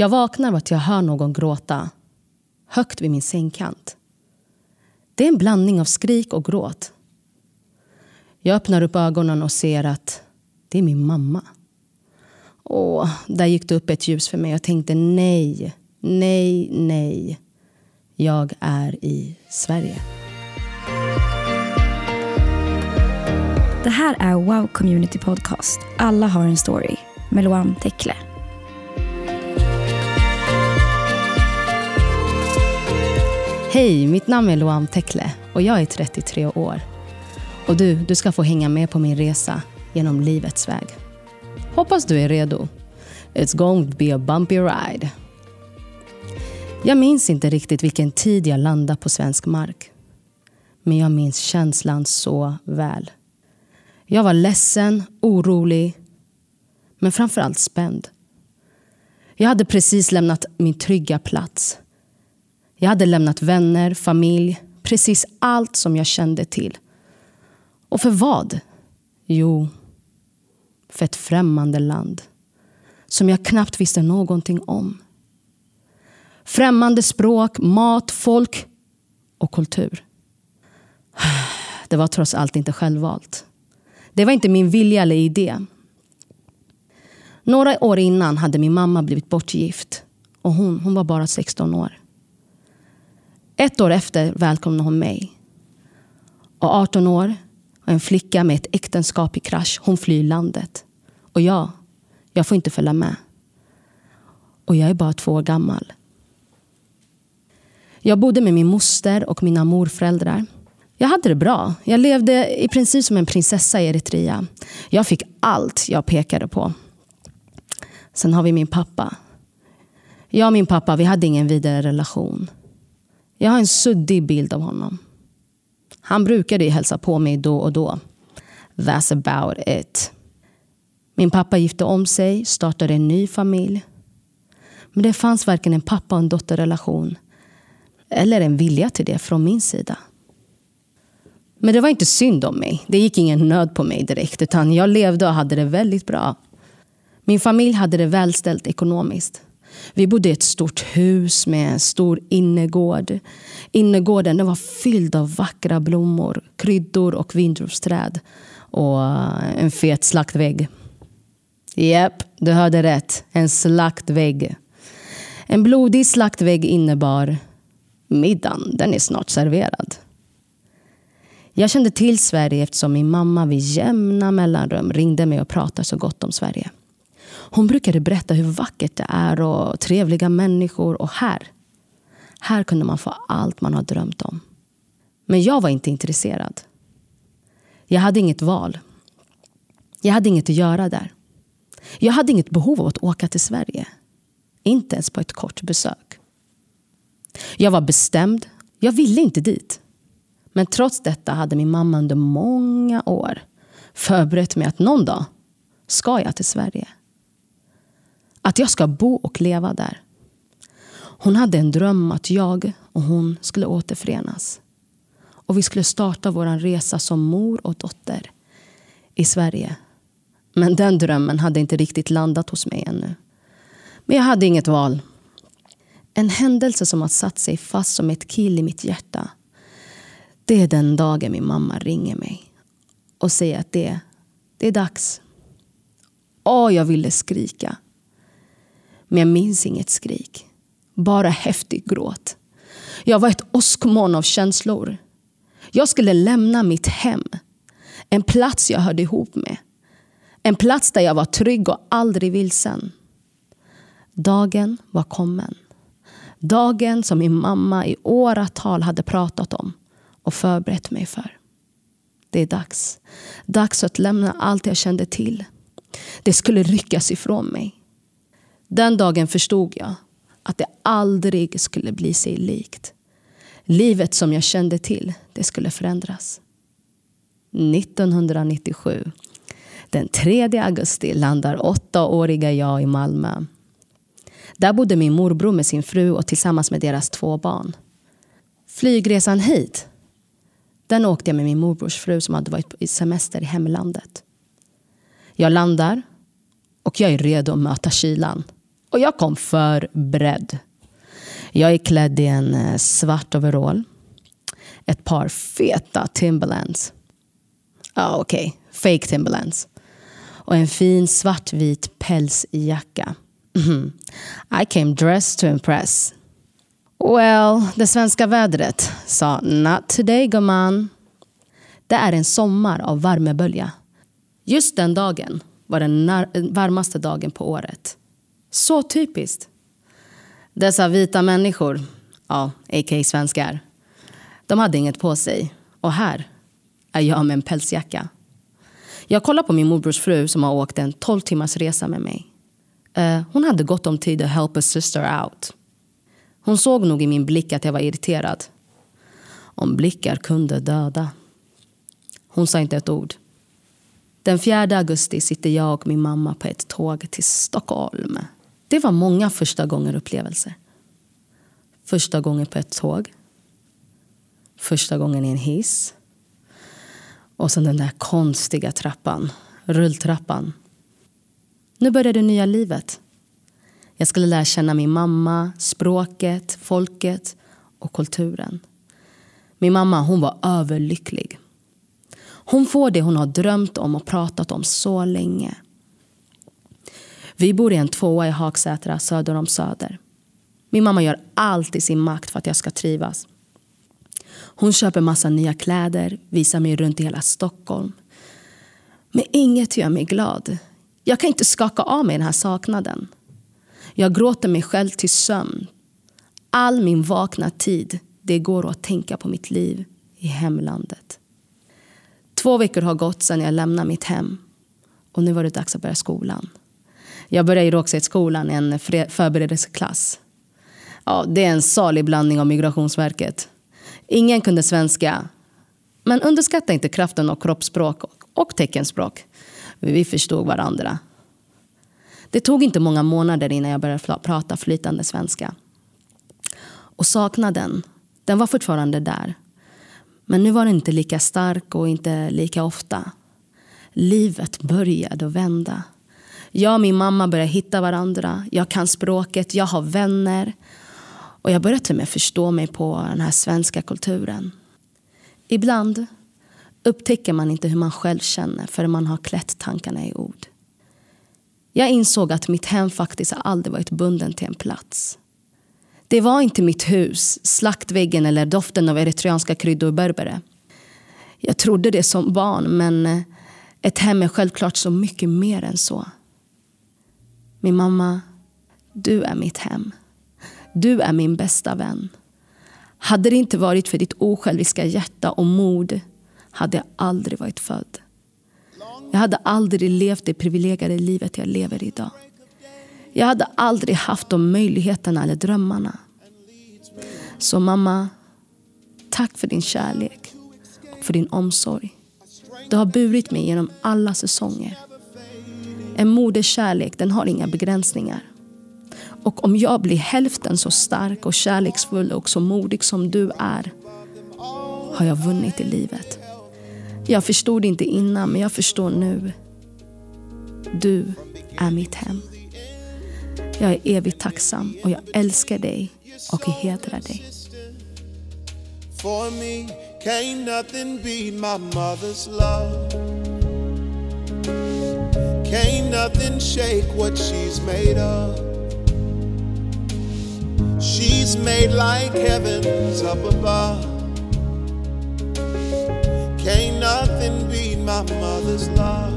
Jag vaknar av att jag hör någon gråta högt vid min sängkant. Det är en blandning av skrik och gråt. Jag öppnar upp ögonen och ser att det är min mamma. Åh, där gick det upp ett ljus för mig. Jag tänkte nej, nej, nej. Jag är i Sverige. Det här är Wow Community Podcast. Alla har en story med Loam Tekle. Hej, mitt namn är Loam Tekle och jag är 33 år. Och du, du ska få hänga med på min resa genom livets väg. Hoppas du är redo. It's going to be a bumpy ride. Jag minns inte riktigt vilken tid jag landade på svensk mark. Men jag minns känslan så väl. Jag var ledsen, orolig, men framförallt spänd. Jag hade precis lämnat min trygga plats. Jag hade lämnat vänner, familj, precis allt som jag kände till. Och för vad? Jo, för ett främmande land som jag knappt visste någonting om. Främmande språk, mat, folk och kultur. Det var trots allt inte självvalt. Det var inte min vilja eller idé. Några år innan hade min mamma blivit bortgift och hon, hon var bara 16 år. Ett år efter välkomnade hon mig. Och 18 år och en flicka med ett äktenskap i krasch. Hon flyr landet. Och jag, jag får inte följa med. Och jag är bara två år gammal. Jag bodde med min moster och mina morföräldrar. Jag hade det bra. Jag levde i princip som en prinsessa i Eritrea. Jag fick allt jag pekade på. Sen har vi min pappa. Jag och min pappa vi hade ingen vidare relation. Jag har en suddig bild av honom. Han brukade hälsa på mig då och då. That's about it. Min pappa gifte om sig, startade en ny familj. Men det fanns varken en pappa och en dotterrelation eller en vilja till det från min sida. Men det var inte synd om mig. Det gick ingen nöd på mig direkt. Utan jag levde och hade det väldigt bra. Min familj hade det välställt ekonomiskt. Vi bodde i ett stort hus med en stor innergård. Innergården den var fylld av vackra blommor, kryddor och vindruvsträd. Och en fet slaktvägg. Japp, du hörde rätt. En slaktvägg. En blodig slaktvägg innebar middagen, den är snart serverad. Jag kände till Sverige eftersom min mamma vid jämna mellanrum ringde mig och pratade så gott om Sverige. Hon brukade berätta hur vackert det är och trevliga människor. Och här, här kunde man få allt man har drömt om. Men jag var inte intresserad. Jag hade inget val. Jag hade inget att göra där. Jag hade inget behov av att åka till Sverige. Inte ens på ett kort besök. Jag var bestämd. Jag ville inte dit. Men trots detta hade min mamma under många år förberett mig att någon dag ska jag till Sverige. Att jag ska bo och leva där. Hon hade en dröm att jag och hon skulle återförenas. Och vi skulle starta vår resa som mor och dotter i Sverige. Men den drömmen hade inte riktigt landat hos mig ännu. Men jag hade inget val. En händelse som har satt sig fast som ett kill i mitt hjärta. Det är den dagen min mamma ringer mig och säger att det, det är dags. Åh, jag ville skrika. Men jag minns inget skrik. Bara häftig gråt. Jag var ett åskmoln av känslor. Jag skulle lämna mitt hem. En plats jag hörde ihop med. En plats där jag var trygg och aldrig vilsen. Dagen var kommen. Dagen som min mamma i åratal hade pratat om och förberett mig för. Det är dags. Dags att lämna allt jag kände till. Det skulle ryckas ifrån mig. Den dagen förstod jag att det aldrig skulle bli sig likt. Livet som jag kände till, det skulle förändras. 1997. Den 3 augusti landar åttaåriga jag i Malmö. Där bodde min morbror med sin fru och tillsammans med deras två barn. Flygresan hit, den åkte jag med min morbrors fru som hade varit i semester i hemlandet. Jag landar och jag är redo att möta kylan. Och jag kom förberedd. Jag är klädd i en eh, svart overall. Ett par feta Timberlands. Ja, ah, okej. Okay. Fake Timberlands. Och en fin svartvit pälsjacka. Mm. I came dressed to impress. Well, det svenska vädret sa not today gumman. Det är en sommar av värmebölja. Just den dagen var den varmaste dagen på året. Så typiskt. Dessa vita människor, ja, a.k.a. svenskar, de hade inget på sig. Och här är jag med en pälsjacka. Jag kollar på min morbrors fru som har åkt en 12 timmars resa med mig. Uh, hon hade gott om tid att help a sister out. Hon såg nog i min blick att jag var irriterad. Om blickar kunde döda. Hon sa inte ett ord. Den 4 augusti sitter jag och min mamma på ett tåg till Stockholm. Det var många första gånger upplevelser. Första gången på ett tåg. Första gången i en hiss. Och sen den där konstiga trappan, rulltrappan. Nu börjar det nya livet. Jag skulle lära känna min mamma, språket, folket och kulturen. Min mamma hon var överlycklig. Hon får det hon har drömt om och pratat om så länge. Vi bor i en tvåa i Hagsätra söder om Söder. Min mamma gör allt i sin makt för att jag ska trivas. Hon köper massa nya kläder, visar mig runt i hela Stockholm. Men inget gör mig glad. Jag kan inte skaka av mig den här saknaden. Jag gråter mig själv till sömn. All min vakna tid det går att tänka på mitt liv i hemlandet. Två veckor har gått sedan jag lämnade mitt hem och nu var det dags att börja skolan. Jag började i Rågsvedsskolan, en förberedelseklass. Ja, det är en salig blandning av Migrationsverket. Ingen kunde svenska. Men underskatta inte kraften av kroppsspråk och teckenspråk. Vi förstod varandra. Det tog inte många månader innan jag började prata flytande svenska. Och saknaden, den var fortfarande där. Men nu var den inte lika stark och inte lika ofta. Livet började vända. Jag och min mamma började hitta varandra. Jag kan språket, jag har vänner. Och jag började till och med förstå mig på den här svenska kulturen. Ibland upptäcker man inte hur man själv känner förrän man har klätt tankarna i ord. Jag insåg att mitt hem faktiskt aldrig varit bunden till en plats. Det var inte mitt hus, slaktväggen eller doften av eritreanska kryddor berbere. Jag trodde det som barn, men ett hem är självklart så mycket mer än så. Min mamma, du är mitt hem. Du är min bästa vän. Hade det inte varit för ditt osjälviska hjärta och mod hade jag aldrig varit född. Jag hade aldrig levt det privilegierade livet jag lever idag. Jag hade aldrig haft de möjligheterna eller drömmarna. Så mamma, tack för din kärlek och för din omsorg. Du har burit mig genom alla säsonger. En moderskärlek den har inga begränsningar. Och om jag blir hälften så stark och kärleksfull och så modig som du är har jag vunnit i livet. Jag förstod inte innan, men jag förstår nu. Du är mitt hem. Jag är evigt tacksam och jag älskar dig och jag hedrar dig. For me can nothing be my mother's love Can't nothing shake what she's made of She's made like heavens up above Can't nothing beat my mother's love.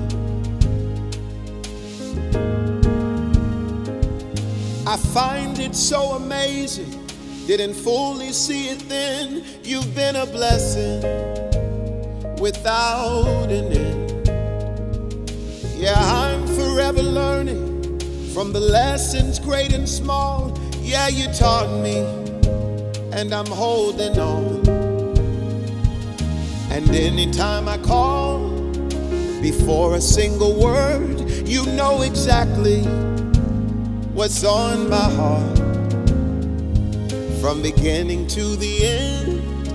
I find it so amazing. Didn't fully see it then. You've been a blessing without an end. Yeah, I'm forever learning from the lessons great and small. Yeah, you taught me, and I'm holding on. And anytime I call, before a single word, you know exactly what's on my heart. From beginning to the end,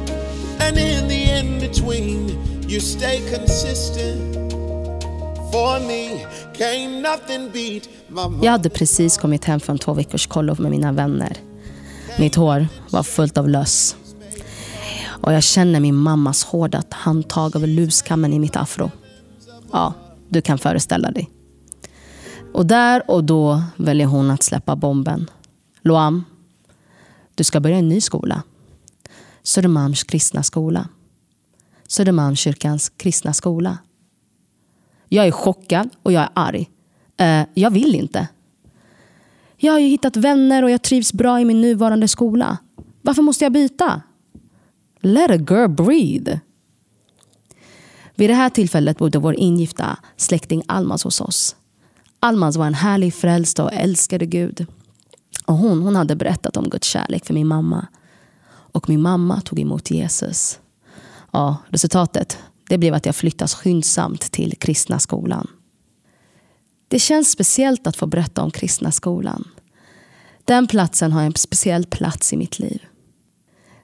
and in the in between, you stay consistent Jag hade precis kommit hem från två veckors kollov med mina vänner. Mitt hår var fullt av löss. Och jag känner min mammas hårda handtag över luskammen i mitt afro. Ja, du kan föreställa dig. Och där och då väljer hon att släppa bomben. Loam, du ska börja en ny skola. Södermalms kristna skola. Södermalmskyrkans kristna skola. Jag är chockad och jag är arg. Eh, jag vill inte. Jag har ju hittat vänner och jag trivs bra i min nuvarande skola. Varför måste jag byta? Let a girl breathe. Vid det här tillfället bodde vår ingifta släkting Almas hos oss. Almas var en härlig, frälst och älskade Gud. Och hon, hon hade berättat om Guds kärlek för min mamma. Och min mamma tog emot Jesus. Ja, resultatet det blev att jag flyttas skyndsamt till kristna skolan. Det känns speciellt att få berätta om kristna skolan. Den platsen har en speciell plats i mitt liv.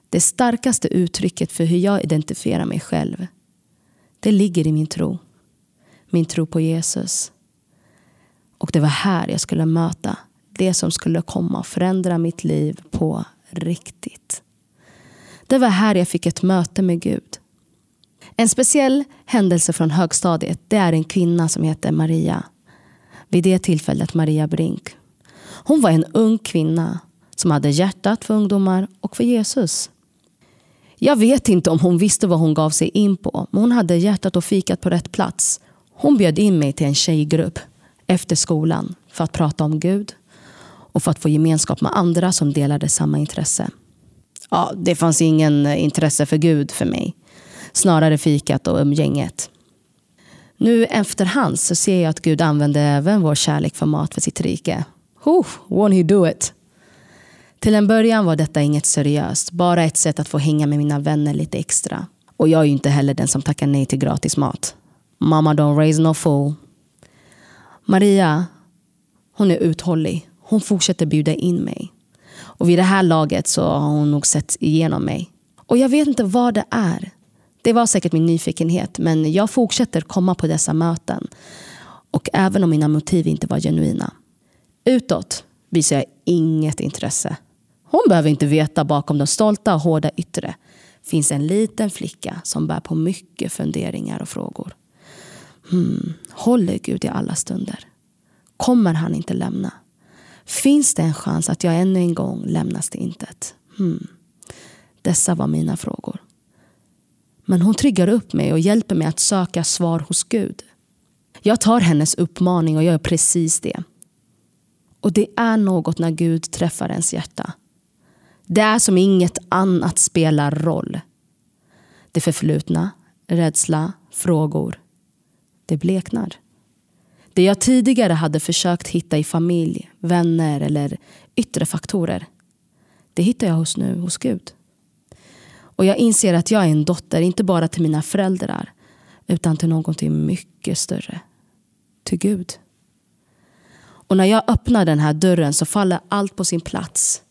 Det starkaste uttrycket för hur jag identifierar mig själv, det ligger i min tro. Min tro på Jesus. Och det var här jag skulle möta det som skulle komma och förändra mitt liv på riktigt. Det var här jag fick ett möte med Gud. En speciell händelse från högstadiet det är en kvinna som heter Maria. Vid det tillfället Maria Brink. Hon var en ung kvinna som hade hjärtat för ungdomar och för Jesus. Jag vet inte om hon visste vad hon gav sig in på, men hon hade hjärtat och fikat på rätt plats. Hon bjöd in mig till en tjejgrupp efter skolan för att prata om Gud och för att få gemenskap med andra som delade samma intresse. Ja, det fanns ingen intresse för Gud för mig. Snarare fikat och umgänget. Nu efterhand så ser jag att Gud använde även vår kärlek för mat för sitt rike. Oh, won't he do it? Till en början var detta inget seriöst, bara ett sätt att få hänga med mina vänner lite extra. Och jag är ju inte heller den som tackar nej till gratis mat. Mama don't raise no fool. Maria, hon är uthållig. Hon fortsätter bjuda in mig. Och vid det här laget så har hon nog sett igenom mig. Och jag vet inte vad det är. Det var säkert min nyfikenhet, men jag fortsätter komma på dessa möten. Och även om mina motiv inte var genuina. Utåt visar jag inget intresse. Hon behöver inte veta bakom de stolta och hårda yttre finns en liten flicka som bär på mycket funderingar och frågor. Hmm, håller Gud i alla stunder? Kommer han inte lämna? Finns det en chans att jag ännu en gång lämnas till intet? Hmm. Dessa var mina frågor. Men hon tryggar upp mig och hjälper mig att söka svar hos Gud. Jag tar hennes uppmaning och gör precis det. Och det är något när Gud träffar ens hjärta. Det är som inget annat spelar roll. Det förflutna, rädsla, frågor. Det bleknar. Det jag tidigare hade försökt hitta i familj, vänner eller yttre faktorer. Det hittar jag hos nu hos Gud. Och jag inser att jag är en dotter, inte bara till mina föräldrar utan till någonting mycket större. Till Gud. Och när jag öppnar den här dörren så faller allt på sin plats.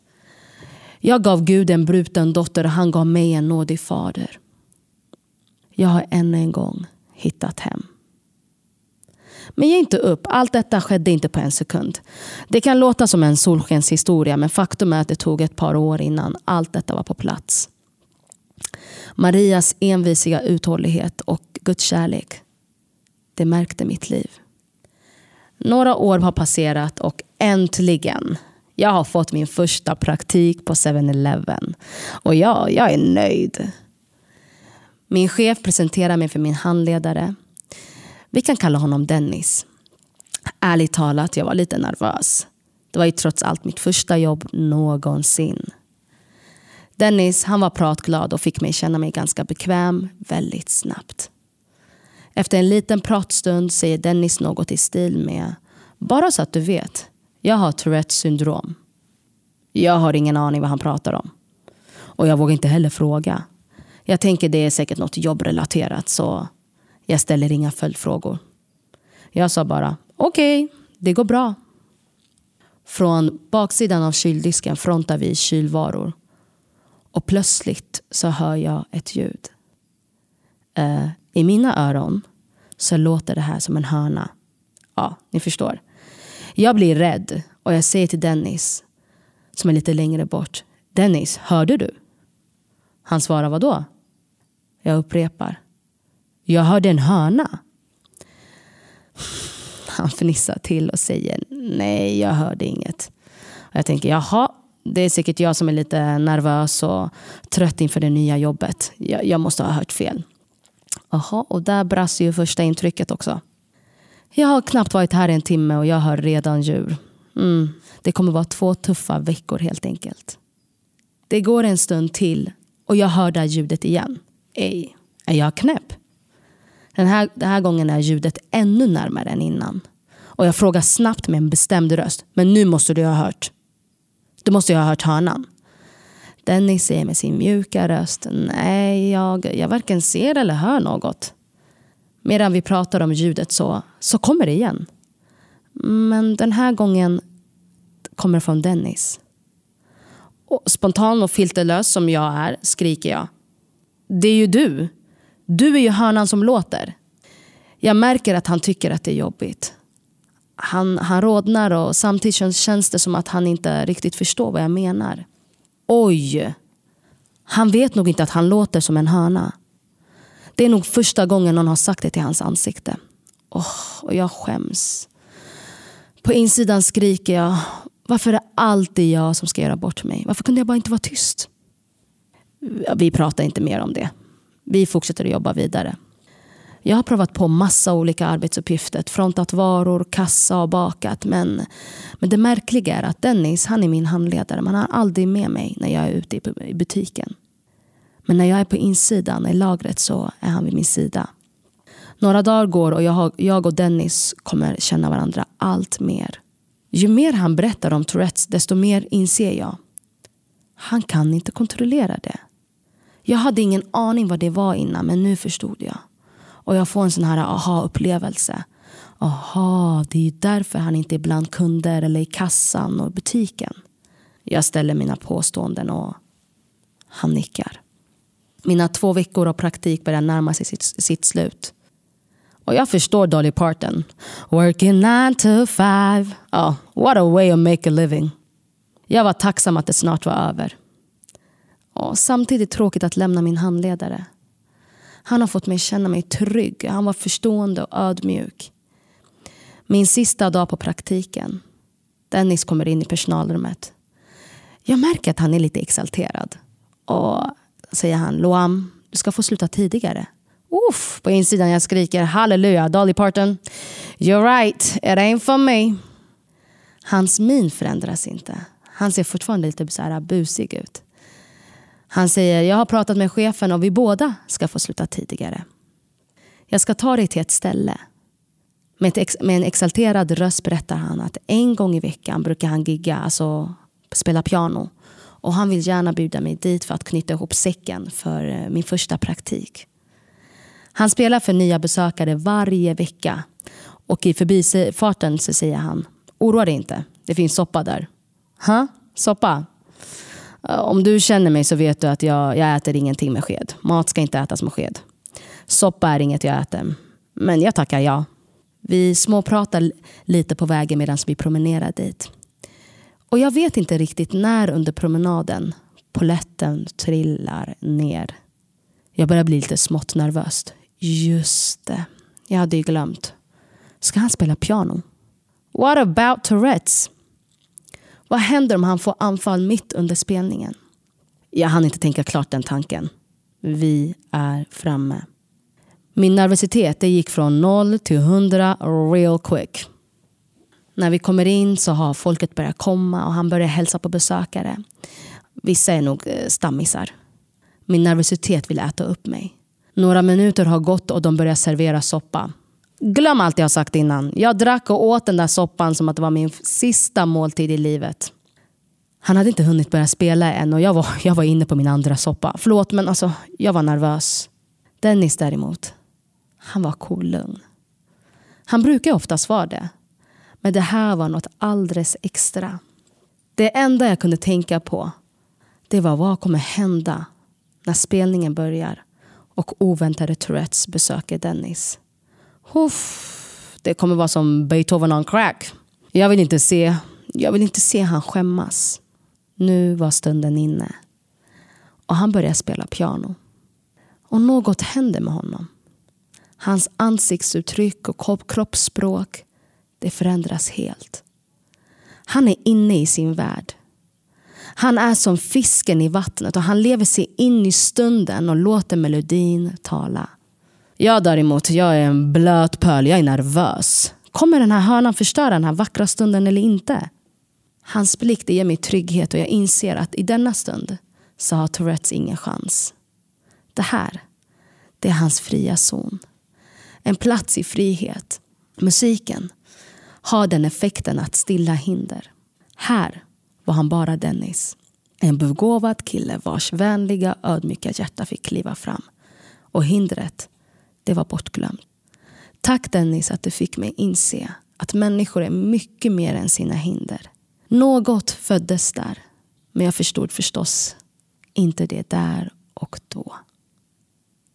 Jag gav Gud en bruten dotter och han gav mig en nådig fader. Jag har än en gång hittat hem. Men ge inte upp. Allt detta skedde inte på en sekund. Det kan låta som en solskenshistoria men faktum är att det tog ett par år innan allt detta var på plats. Marias envisiga uthållighet och Guds kärlek. Det märkte mitt liv. Några år har passerat och äntligen jag har fått min första praktik på 7-Eleven. Och ja, jag är nöjd. Min chef presenterar mig för min handledare. Vi kan kalla honom Dennis. Ärligt talat, jag var lite nervös. Det var ju trots allt mitt första jobb någonsin. Dennis han var pratglad och fick mig känna mig ganska bekväm väldigt snabbt. Efter en liten pratstund säger Dennis något i stil med Bara så att du vet, jag har Tourettes syndrom. Jag har ingen aning vad han pratar om. Och jag vågar inte heller fråga. Jag tänker det är säkert något jobbrelaterat så jag ställer inga följdfrågor. Jag sa bara okej, okay, det går bra. Från baksidan av kyldisken frontar vi kylvaror. Och plötsligt så hör jag ett ljud. Uh, I mina öron så låter det här som en hörna. Ja, ni förstår. Jag blir rädd och jag säger till Dennis, som är lite längre bort. Dennis, hörde du? Han svarar, vadå? Jag upprepar. Jag hörde en hörna. Han fnissar till och säger, nej jag hörde inget. Och jag tänker, jaha, det är säkert jag som är lite nervös och trött inför det nya jobbet. Jag, jag måste ha hört fel. Jaha, och där brast ju första intrycket också. Jag har knappt varit här en timme och jag hör redan djur. Mm, det kommer vara två tuffa veckor helt enkelt. Det går en stund till och jag hör det här ljudet igen. Ej, är jag knäpp? Den här, den här gången är ljudet ännu närmare än innan. Och jag frågar snabbt med en bestämd röst. Men nu måste du ha hört. Du måste ju ha hört hörnan. Dennis säger med sin mjuka röst. Nej, jag, jag varken ser eller hör något. Medan vi pratar om ljudet så, så kommer det igen. Men den här gången kommer det från Dennis. Och spontan och filterlös som jag är skriker jag. Det är ju du. Du är ju hörnan som låter. Jag märker att han tycker att det är jobbigt. Han, han rodnar och samtidigt känns det som att han inte riktigt förstår vad jag menar. Oj! Han vet nog inte att han låter som en höna. Det är nog första gången någon har sagt det till hans ansikte. Oh, och jag skäms. På insidan skriker jag. Varför är det alltid jag som ska göra bort mig? Varför kunde jag bara inte vara tyst? Vi pratar inte mer om det. Vi fortsätter att jobba vidare. Jag har provat på massa olika arbetsuppgifter. Frontat varor, kassa och bakat. Men, men det märkliga är att Dennis han är min handledare. Man har aldrig med mig när jag är ute i butiken. Men när jag är på insidan i lagret så är han vid min sida. Några dagar går och jag, jag och Dennis kommer känna varandra allt mer. Ju mer han berättar om Tourettes desto mer inser jag. Han kan inte kontrollera det. Jag hade ingen aning vad det var innan men nu förstod jag. Och jag får en sån här aha-upplevelse. Aha, det är ju därför han inte är bland kunder eller i kassan och butiken. Jag ställer mina påståenden och han nickar. Mina två veckor av praktik börjar närma sig sitt, sitt slut. Och jag förstår Dolly Parton. Working nine to five. Oh, what a way to make a living. Jag var tacksam att det snart var över. Och samtidigt tråkigt att lämna min handledare. Han har fått mig känna mig trygg. Han var förstående och ödmjuk. Min sista dag på praktiken. Dennis kommer in i personalrummet. Jag märker att han är lite exalterad. Och säger han, Loam, du ska få sluta tidigare. Uff, på insidan jag skriker halleluja, Dolly Parton. You're right, it ain't for me. Hans min förändras inte. Han ser fortfarande lite så här busig ut. Han säger, jag har pratat med chefen och vi båda ska få sluta tidigare. Jag ska ta dig till ett ställe. Med, ett, med en exalterad röst berättar han att en gång i veckan brukar han gigga, alltså spela piano. Och han vill gärna bjuda mig dit för att knyta ihop säcken för eh, min första praktik. Han spelar för nya besökare varje vecka. Och i förbifarten så säger han, oroa dig inte, det finns soppa där. Ha? Soppa? Eh, om du känner mig så vet du att jag, jag äter ingenting med sked. Mat ska inte ätas med sked. Soppa är inget jag äter. Men jag tackar ja. Vi småpratar lite på vägen medan vi promenerar dit. Och jag vet inte riktigt när under promenaden poletten trillar ner. Jag börjar bli lite smått nervös. Just det, jag hade ju glömt. Ska han spela piano? What about Tourettes? Vad händer om han får anfall mitt under spelningen? Jag hann inte tänka klart den tanken. Vi är framme. Min nervositet det gick från noll till hundra real quick. När vi kommer in så har folket börjat komma och han börjar hälsa på besökare. Vissa är nog eh, stammisar. Min nervositet vill äta upp mig. Några minuter har gått och de börjar servera soppa. Glöm allt jag har sagt innan. Jag drack och åt den där soppan som att det var min sista måltid i livet. Han hade inte hunnit börja spela än och jag var, jag var inne på min andra soppa. Förlåt men alltså, jag var nervös. Dennis däremot, han var cool lugn. Han brukar oftast vara det. Men det här var något alldeles extra. Det enda jag kunde tänka på det var vad kommer hända när spelningen börjar och oväntade Tourettes besöker Dennis. Uff, det kommer vara som Beethoven on crack. Jag vill inte se, jag vill inte se han skämmas. Nu var stunden inne. Och han började spela piano. Och något hände med honom. Hans ansiktsuttryck och kroppsspråk det förändras helt. Han är inne i sin värld. Han är som fisken i vattnet och han lever sig in i stunden och låter melodin tala. Jag däremot, jag är en blöt pöl, jag är nervös. Kommer den här hörnan förstöra den här vackra stunden eller inte? Hans blick det ger mig trygghet och jag inser att i denna stund så har Tourettes ingen chans. Det här, det är hans fria zon. En plats i frihet. Musiken har den effekten att stilla hinder. Här var han bara Dennis. En begåvad kille vars vänliga, ödmjuka hjärta fick kliva fram. Och hindret, det var bortglömt. Tack Dennis att du fick mig inse att människor är mycket mer än sina hinder. Något föddes där, men jag förstod förstås inte det där och då.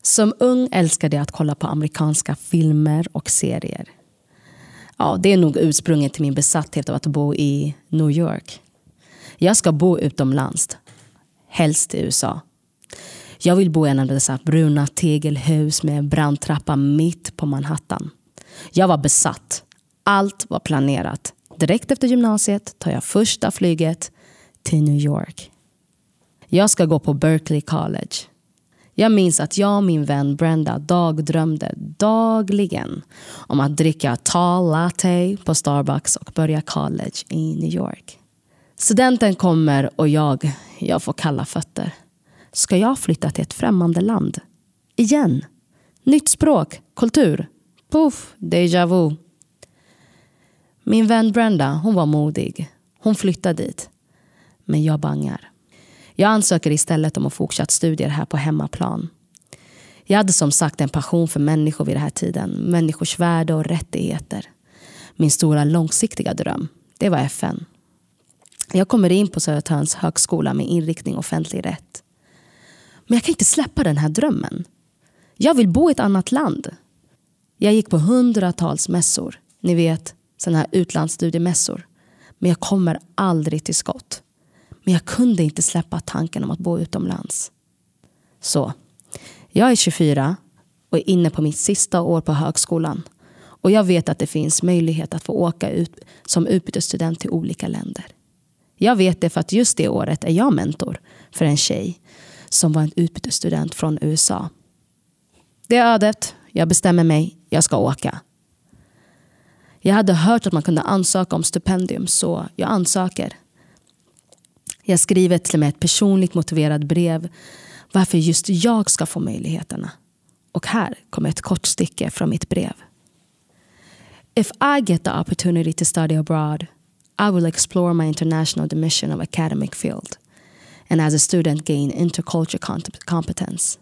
Som ung älskade jag att kolla på amerikanska filmer och serier. Ja, det är nog ursprunget till min besatthet av att bo i New York. Jag ska bo utomlands, helst i USA. Jag vill bo i en av dessa bruna tegelhus med en brandtrappa mitt på Manhattan. Jag var besatt. Allt var planerat. Direkt efter gymnasiet tar jag första flyget till New York. Jag ska gå på Berkeley College. Jag minns att jag och min vän Brenda dagdrömde dagligen om att dricka tall latte på Starbucks och börja college i New York. Studenten kommer och jag, jag får kalla fötter. Ska jag flytta till ett främmande land? Igen? Nytt språk, kultur. Puff, déjà vu. Min vän Brenda, hon var modig. Hon flyttade dit. Men jag bangar. Jag ansöker istället om att fortsätta studier här på hemmaplan. Jag hade som sagt en passion för människor vid den här tiden. Människors värde och rättigheter. Min stora långsiktiga dröm, det var FN. Jag kommer in på Södertörns högskola med inriktning offentlig rätt. Men jag kan inte släppa den här drömmen. Jag vill bo i ett annat land. Jag gick på hundratals mässor. Ni vet, sådana här utlandsstudiemässor. Men jag kommer aldrig till skott. Men jag kunde inte släppa tanken om att bo utomlands. Så, jag är 24 och är inne på mitt sista år på högskolan. Och jag vet att det finns möjlighet att få åka ut som utbytesstudent till olika länder. Jag vet det för att just det året är jag mentor för en tjej som var en utbytesstudent från USA. Det är ödet. Jag bestämmer mig. Jag ska åka. Jag hade hört att man kunde ansöka om stipendium så jag ansöker. Jag skriver till och med ett personligt motiverat brev varför just jag ska få möjligheterna. Och här kommer ett kort stycke från mitt brev. If I get the opportunity to study abroad I will explore my international dimension of academic field and as a student gain intercultural competence.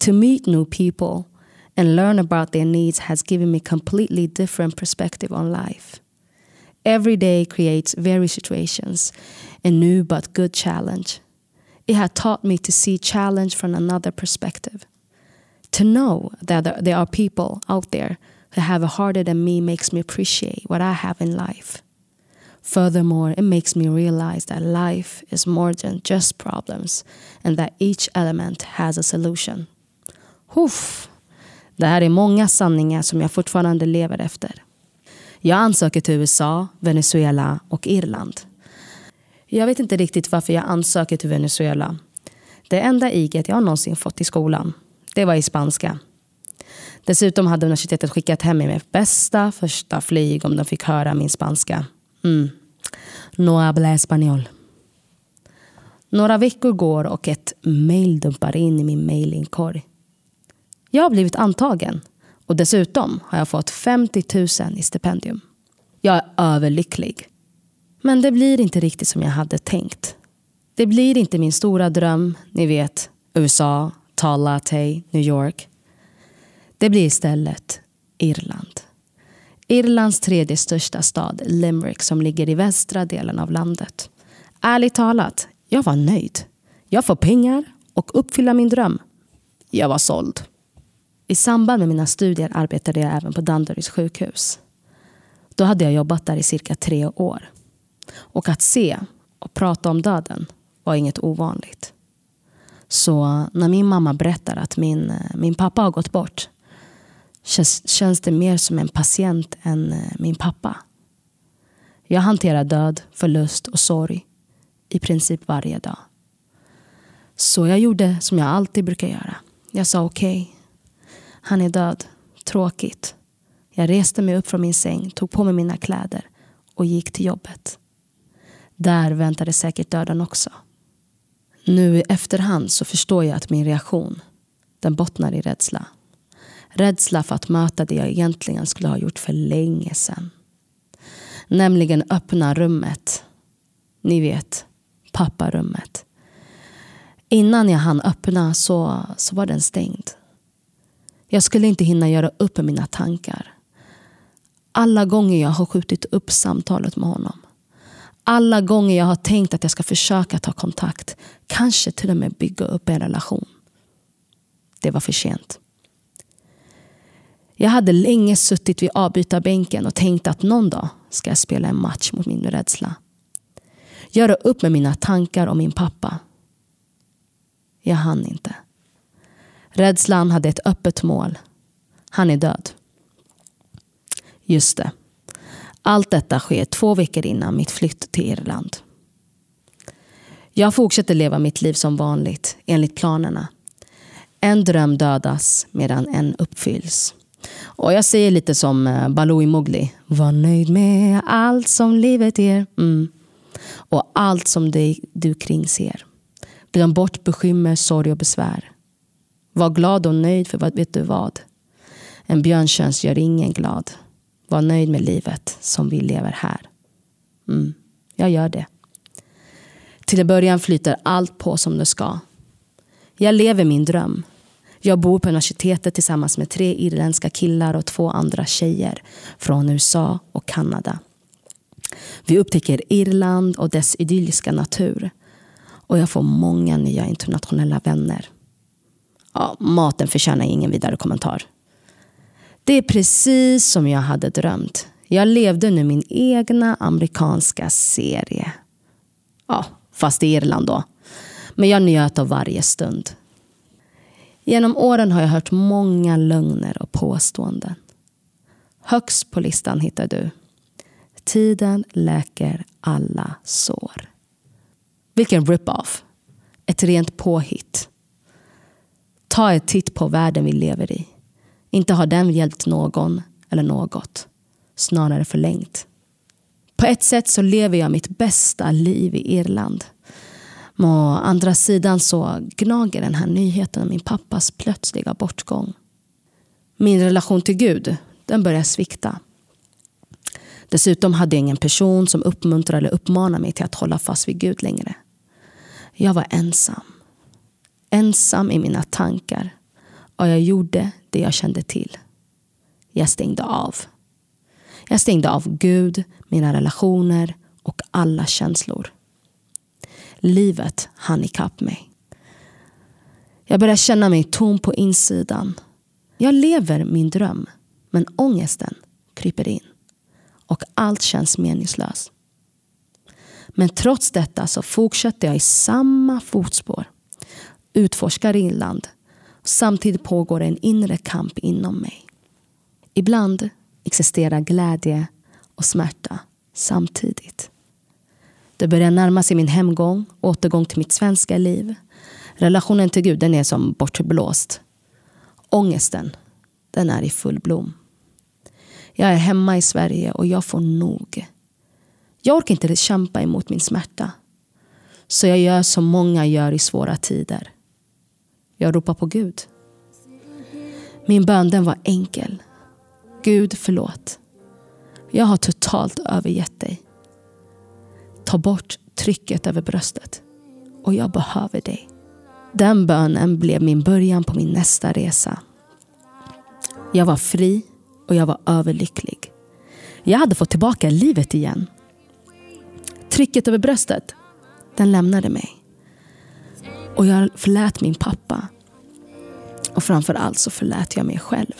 To meet new people and learn about their needs has given me completely different perspective on life. Every day creates various situations, a new but good challenge. It had taught me to see challenge from another perspective. To know that there are people out there who have it harder than me makes me appreciate what I have in life. Furthermore, it makes me realize that life is more than just problems and that each element has a solution. Huff. Det här är många sanningar som jag fortfarande lever efter. Jag ansöker till USA, Venezuela och Irland. Jag vet inte riktigt varför jag ansöker till Venezuela. Det enda iget jag någonsin fått i skolan, det var i spanska. Dessutom hade universitetet skickat hem mig med bästa första flyg om de fick höra min spanska. Mm. No habla español. Några veckor går och ett mail dumpar in i min mailinkorg. Jag har blivit antagen och dessutom har jag fått 50 000 i stipendium. Jag är överlycklig. Men det blir inte riktigt som jag hade tänkt. Det blir inte min stora dröm, ni vet, USA, tall latte, New York. Det blir istället Irland. Irlands tredje största stad, Limerick, som ligger i västra delen av landet. Ärligt talat, jag var nöjd. Jag får pengar och uppfylla min dröm. Jag var såld. I samband med mina studier arbetade jag även på Danderyds sjukhus. Då hade jag jobbat där i cirka tre år. Och att se och prata om döden var inget ovanligt. Så när min mamma berättar att min, eh, min pappa har gått bort känns, känns det mer som en patient än eh, min pappa. Jag hanterar död, förlust och sorg i princip varje dag. Så jag gjorde som jag alltid brukar göra. Jag sa okej, okay, han är död. Tråkigt. Jag reste mig upp från min säng, tog på mig mina kläder och gick till jobbet. Där väntade säkert döden också. Nu i efterhand så förstår jag att min reaktion den bottnar i rädsla. Rädsla för att möta det jag egentligen skulle ha gjort för länge sedan. Nämligen öppna rummet. Ni vet, papparummet. Innan jag hann öppna så, så var den stängd. Jag skulle inte hinna göra upp med mina tankar. Alla gånger jag har skjutit upp samtalet med honom. Alla gånger jag har tänkt att jag ska försöka ta kontakt. Kanske till och med bygga upp en relation. Det var för sent. Jag hade länge suttit vid avbytarbänken och tänkt att någon dag ska jag spela en match mot min rädsla. Göra upp med mina tankar om min pappa. Jag hann inte. Rädslan hade ett öppet mål. Han är död. Just det. Allt detta sker två veckor innan mitt flytt till Irland. Jag fortsätter leva mitt liv som vanligt, enligt planerna. En dröm dödas medan en uppfylls. Och jag säger lite som eh, Baloo i Mowgli. Var nöjd med allt som livet ger. Mm. Och allt som dig, du kring ser. Glöm bort bekymmer, sorg och besvär. Var glad och nöjd för vad, vet du vad? En björntjänst gör ingen glad. Var nöjd med livet som vi lever här. Mm, jag gör det. Till en början flyter allt på som det ska. Jag lever min dröm. Jag bor på universitetet tillsammans med tre irländska killar och två andra tjejer från USA och Kanada. Vi upptäcker Irland och dess idylliska natur. Och jag får många nya internationella vänner. Ja, maten förtjänar ingen vidare kommentar. Det är precis som jag hade drömt. Jag levde nu min egna amerikanska serie. Ja, fast i Irland då. Men jag njöt av varje stund. Genom åren har jag hört många lögner och påståenden. Högst på listan hittar du Tiden läker alla sår. Vilken rip-off. Ett rent påhitt. Ta ett titt på världen vi lever i. Inte har den hjälpt någon eller något. Snarare förlängt. På ett sätt så lever jag mitt bästa liv i Irland. Men å andra sidan så gnager den här nyheten om min pappas plötsliga bortgång. Min relation till Gud, den börjar svikta. Dessutom hade jag ingen person som uppmuntrade eller uppmanade mig till att hålla fast vid Gud längre. Jag var ensam. Ensam i mina tankar. Och jag gjorde det jag kände till. Jag stängde av. Jag stängde av Gud, mina relationer och alla känslor. Livet hann ikapp mig. Jag började känna mig tom på insidan. Jag lever min dröm, men ångesten kryper in. Och allt känns meningslöst. Men trots detta så fortsätter jag i samma fotspår. Utforskar inland. Samtidigt pågår en inre kamp inom mig. Ibland existerar glädje och smärta samtidigt. Det börjar närma sig min hemgång, återgång till mitt svenska liv. Relationen till Gud den är som bortblåst. Ångesten, den är i full blom. Jag är hemma i Sverige och jag får nog. Jag orkar inte kämpa emot min smärta. Så jag gör som många gör i svåra tider. Jag ropar på Gud. Min bön den var enkel. Gud förlåt. Jag har totalt övergett dig. Ta bort trycket över bröstet. Och jag behöver dig. Den bönen blev min början på min nästa resa. Jag var fri och jag var överlycklig. Jag hade fått tillbaka livet igen. Trycket över bröstet, den lämnade mig. Och jag förlät min pappa. Och framför allt så förlät jag mig själv.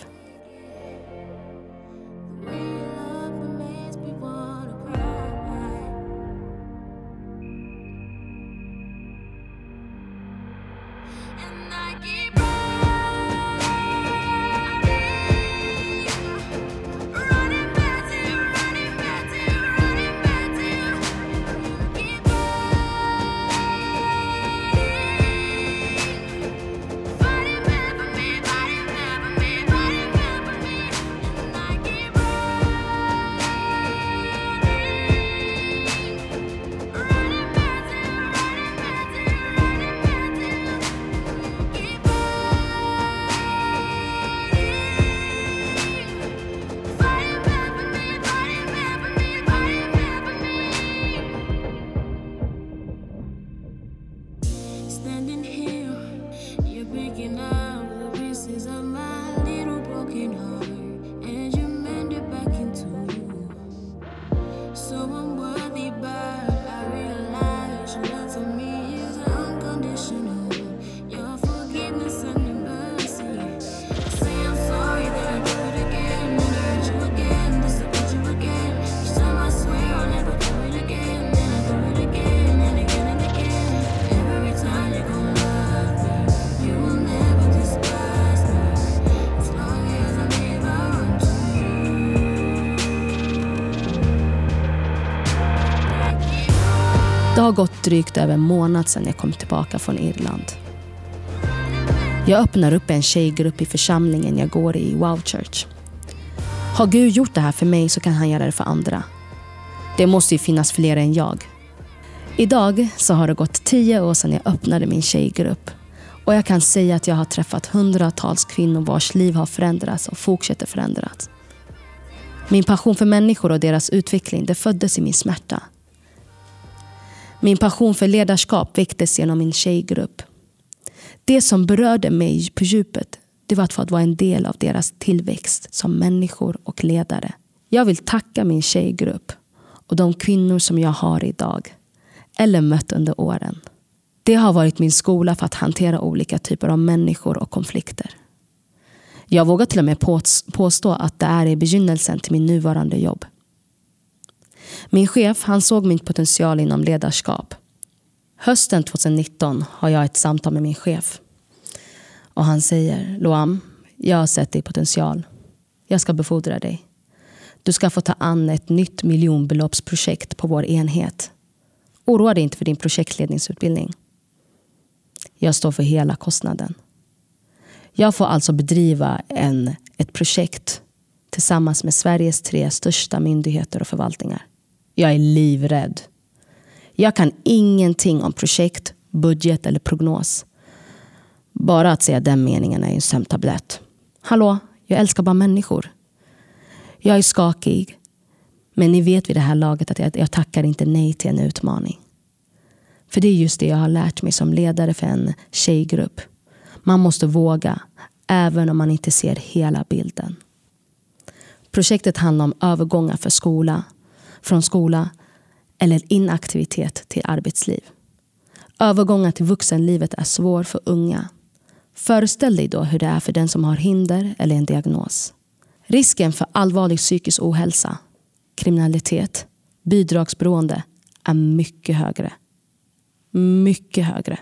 Drygt över en månad sedan jag kom tillbaka från Irland. Jag öppnar upp en tjejgrupp i församlingen jag går i, Wow Church. Har Gud gjort det här för mig så kan han göra det för andra. Det måste ju finnas fler än jag. Idag så har det gått tio år sedan jag öppnade min tjejgrupp. Och jag kan säga att jag har träffat hundratals kvinnor vars liv har förändrats och fortsätter förändras. Min passion för människor och deras utveckling det föddes i min smärta. Min passion för ledarskap väcktes genom min tjejgrupp. Det som berörde mig på djupet det var att få vara en del av deras tillväxt som människor och ledare. Jag vill tacka min tjejgrupp och de kvinnor som jag har idag eller mött under åren. Det har varit min skola för att hantera olika typer av människor och konflikter. Jag vågar till och med påstå att det är i begynnelsen till min nuvarande jobb. Min chef han såg min potential inom ledarskap. Hösten 2019 har jag ett samtal med min chef. Och Han säger, Loam, jag har sett din potential. Jag ska befordra dig. Du ska få ta an ett nytt miljonbeloppsprojekt på vår enhet. Oroa dig inte för din projektledningsutbildning. Jag står för hela kostnaden. Jag får alltså bedriva en, ett projekt tillsammans med Sveriges tre största myndigheter och förvaltningar. Jag är livrädd. Jag kan ingenting om projekt, budget eller prognos. Bara att säga den meningen är en sömntablett. Hallå, jag älskar bara människor. Jag är skakig. Men ni vet vid det här laget att jag, jag tackar inte nej till en utmaning. För det är just det jag har lärt mig som ledare för en tjejgrupp. Man måste våga, även om man inte ser hela bilden. Projektet handlar om övergångar för skola, från skola eller inaktivitet till arbetsliv. Övergången till vuxenlivet är svår för unga. Föreställ dig då hur det är för den som har hinder eller en diagnos. Risken för allvarlig psykisk ohälsa, kriminalitet, bidragsberoende är mycket högre. Mycket högre.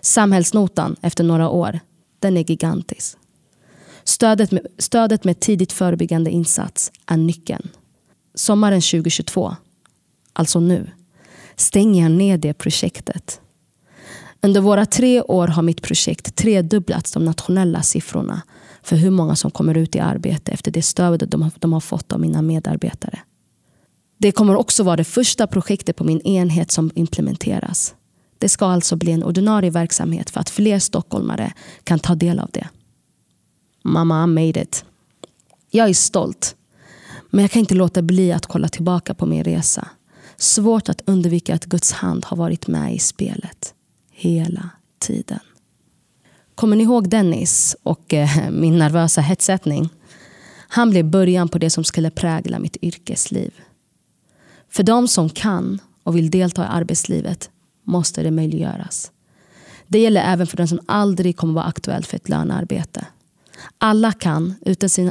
Samhällsnotan efter några år, den är gigantisk. Stödet med, stödet med tidigt förebyggande insats är nyckeln sommaren 2022, alltså nu, stänger jag ner det projektet. Under våra tre år har mitt projekt tredubblats de nationella siffrorna för hur många som kommer ut i arbete efter det stöd de har fått av mina medarbetare. Det kommer också vara det första projektet på min enhet som implementeras. Det ska alltså bli en ordinarie verksamhet för att fler stockholmare kan ta del av det. Mamma, I made it. Jag är stolt men jag kan inte låta bli att kolla tillbaka på min resa. Svårt att undvika att Guds hand har varit med i spelet. Hela tiden. Kommer ni ihåg Dennis och eh, min nervösa hetsättning? Han blev början på det som skulle prägla mitt yrkesliv. För de som kan och vill delta i arbetslivet måste det möjliggöras. Det gäller även för den som aldrig kommer vara aktuell för ett lönearbete. Alla kan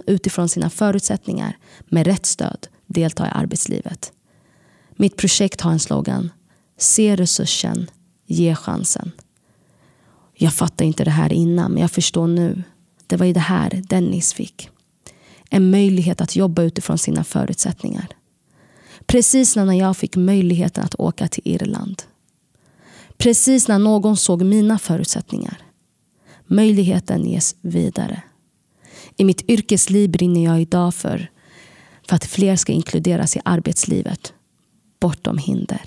utifrån sina förutsättningar med rätt stöd delta i arbetslivet. Mitt projekt har en slogan. Se resursen, ge chansen. Jag fattade inte det här innan, men jag förstår nu. Det var ju det här Dennis fick. En möjlighet att jobba utifrån sina förutsättningar. Precis när jag fick möjligheten att åka till Irland. Precis när någon såg mina förutsättningar. Möjligheten ges vidare. I mitt yrkesliv brinner jag idag för, för att fler ska inkluderas i arbetslivet bortom hinder.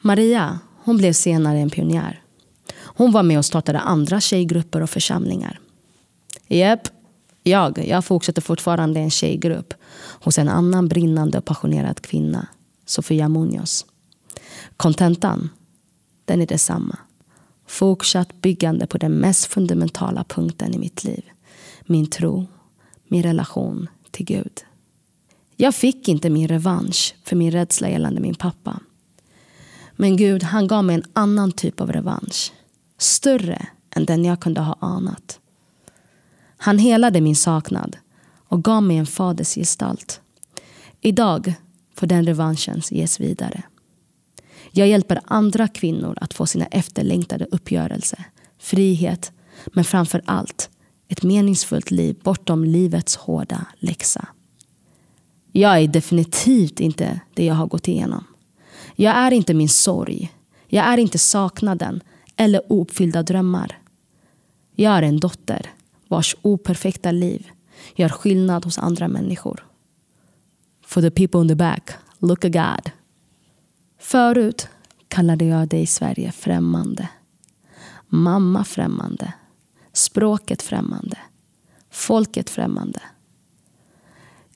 Maria hon blev senare en pionjär. Hon var med och startade andra tjejgrupper och församlingar. Japp, jag, jag fortsätter fortfarande en tjejgrupp hos en annan brinnande och passionerad kvinna, Sofia Munoz. Kontentan, den är detsamma. Fortsatt byggande på den mest fundamentala punkten i mitt liv. Min tro, min relation till Gud. Jag fick inte min revansch för min rädsla gällande min pappa. Men Gud, han gav mig en annan typ av revansch. Större än den jag kunde ha anat. Han helade min saknad och gav mig en faders gestalt. Idag får den revanschen ges vidare. Jag hjälper andra kvinnor att få sina efterlängtade uppgörelse, frihet, men framför allt ett meningsfullt liv bortom livets hårda läxa. Jag är definitivt inte det jag har gått igenom. Jag är inte min sorg. Jag är inte saknaden eller ouppfyllda drömmar. Jag är en dotter vars operfekta liv gör skillnad hos andra människor. For the people in the back, look a God. Förut kallade jag dig i Sverige främmande. Mamma främmande. Språket främmande. Folket främmande.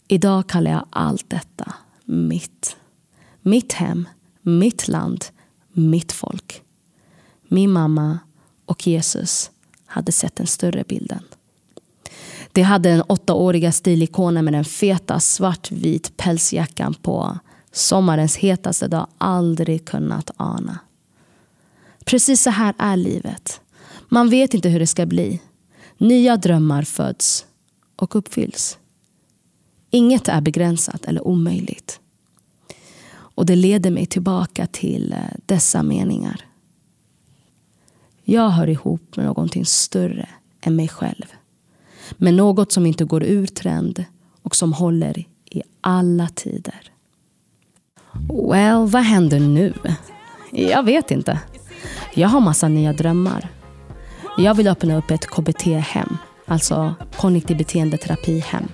Idag kallar jag allt detta mitt. Mitt hem, mitt land, mitt folk. Min mamma och Jesus hade sett den större bilden. De hade den åttaåriga stilikonen med den feta svartvit pälsjackan på sommarens hetaste dag aldrig kunnat ana. Precis så här är livet. Man vet inte hur det ska bli. Nya drömmar föds och uppfylls. Inget är begränsat eller omöjligt. Och det leder mig tillbaka till eh, dessa meningar. Jag hör ihop med någonting större än mig själv. Med något som inte går ur trend och som håller i alla tider. Well, vad händer nu? Jag vet inte. Jag har massa nya drömmar. Jag vill öppna upp ett KBT-hem, alltså kognitiv beteendeterapi-hem.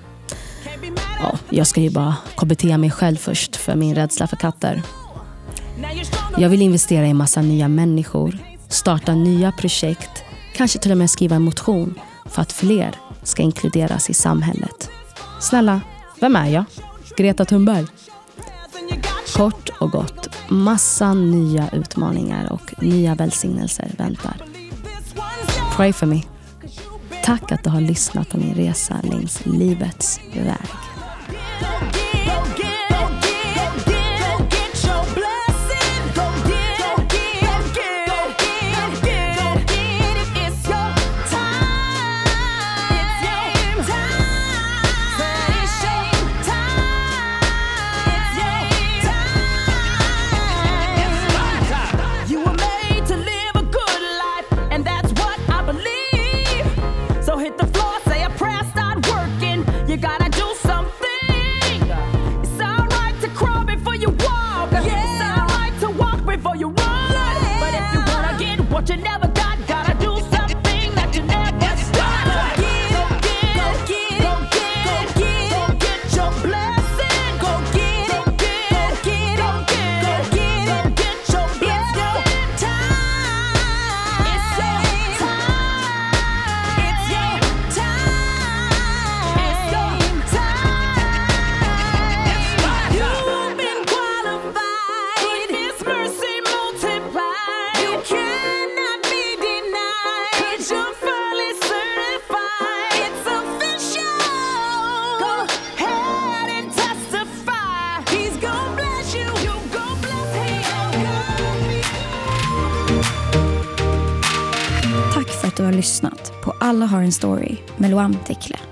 Ja, jag ska ju bara KBT mig själv först för min rädsla för katter. Jag vill investera i massa nya människor, starta nya projekt, kanske till och med skriva en motion för att fler ska inkluderas i samhället. Snälla, vem är jag? Greta Thunberg. Kort och gott, massa nya utmaningar och nya välsignelser väntar. Pray for me. Tack att du har lyssnat på min resa längs livets väg. Loam Tekle.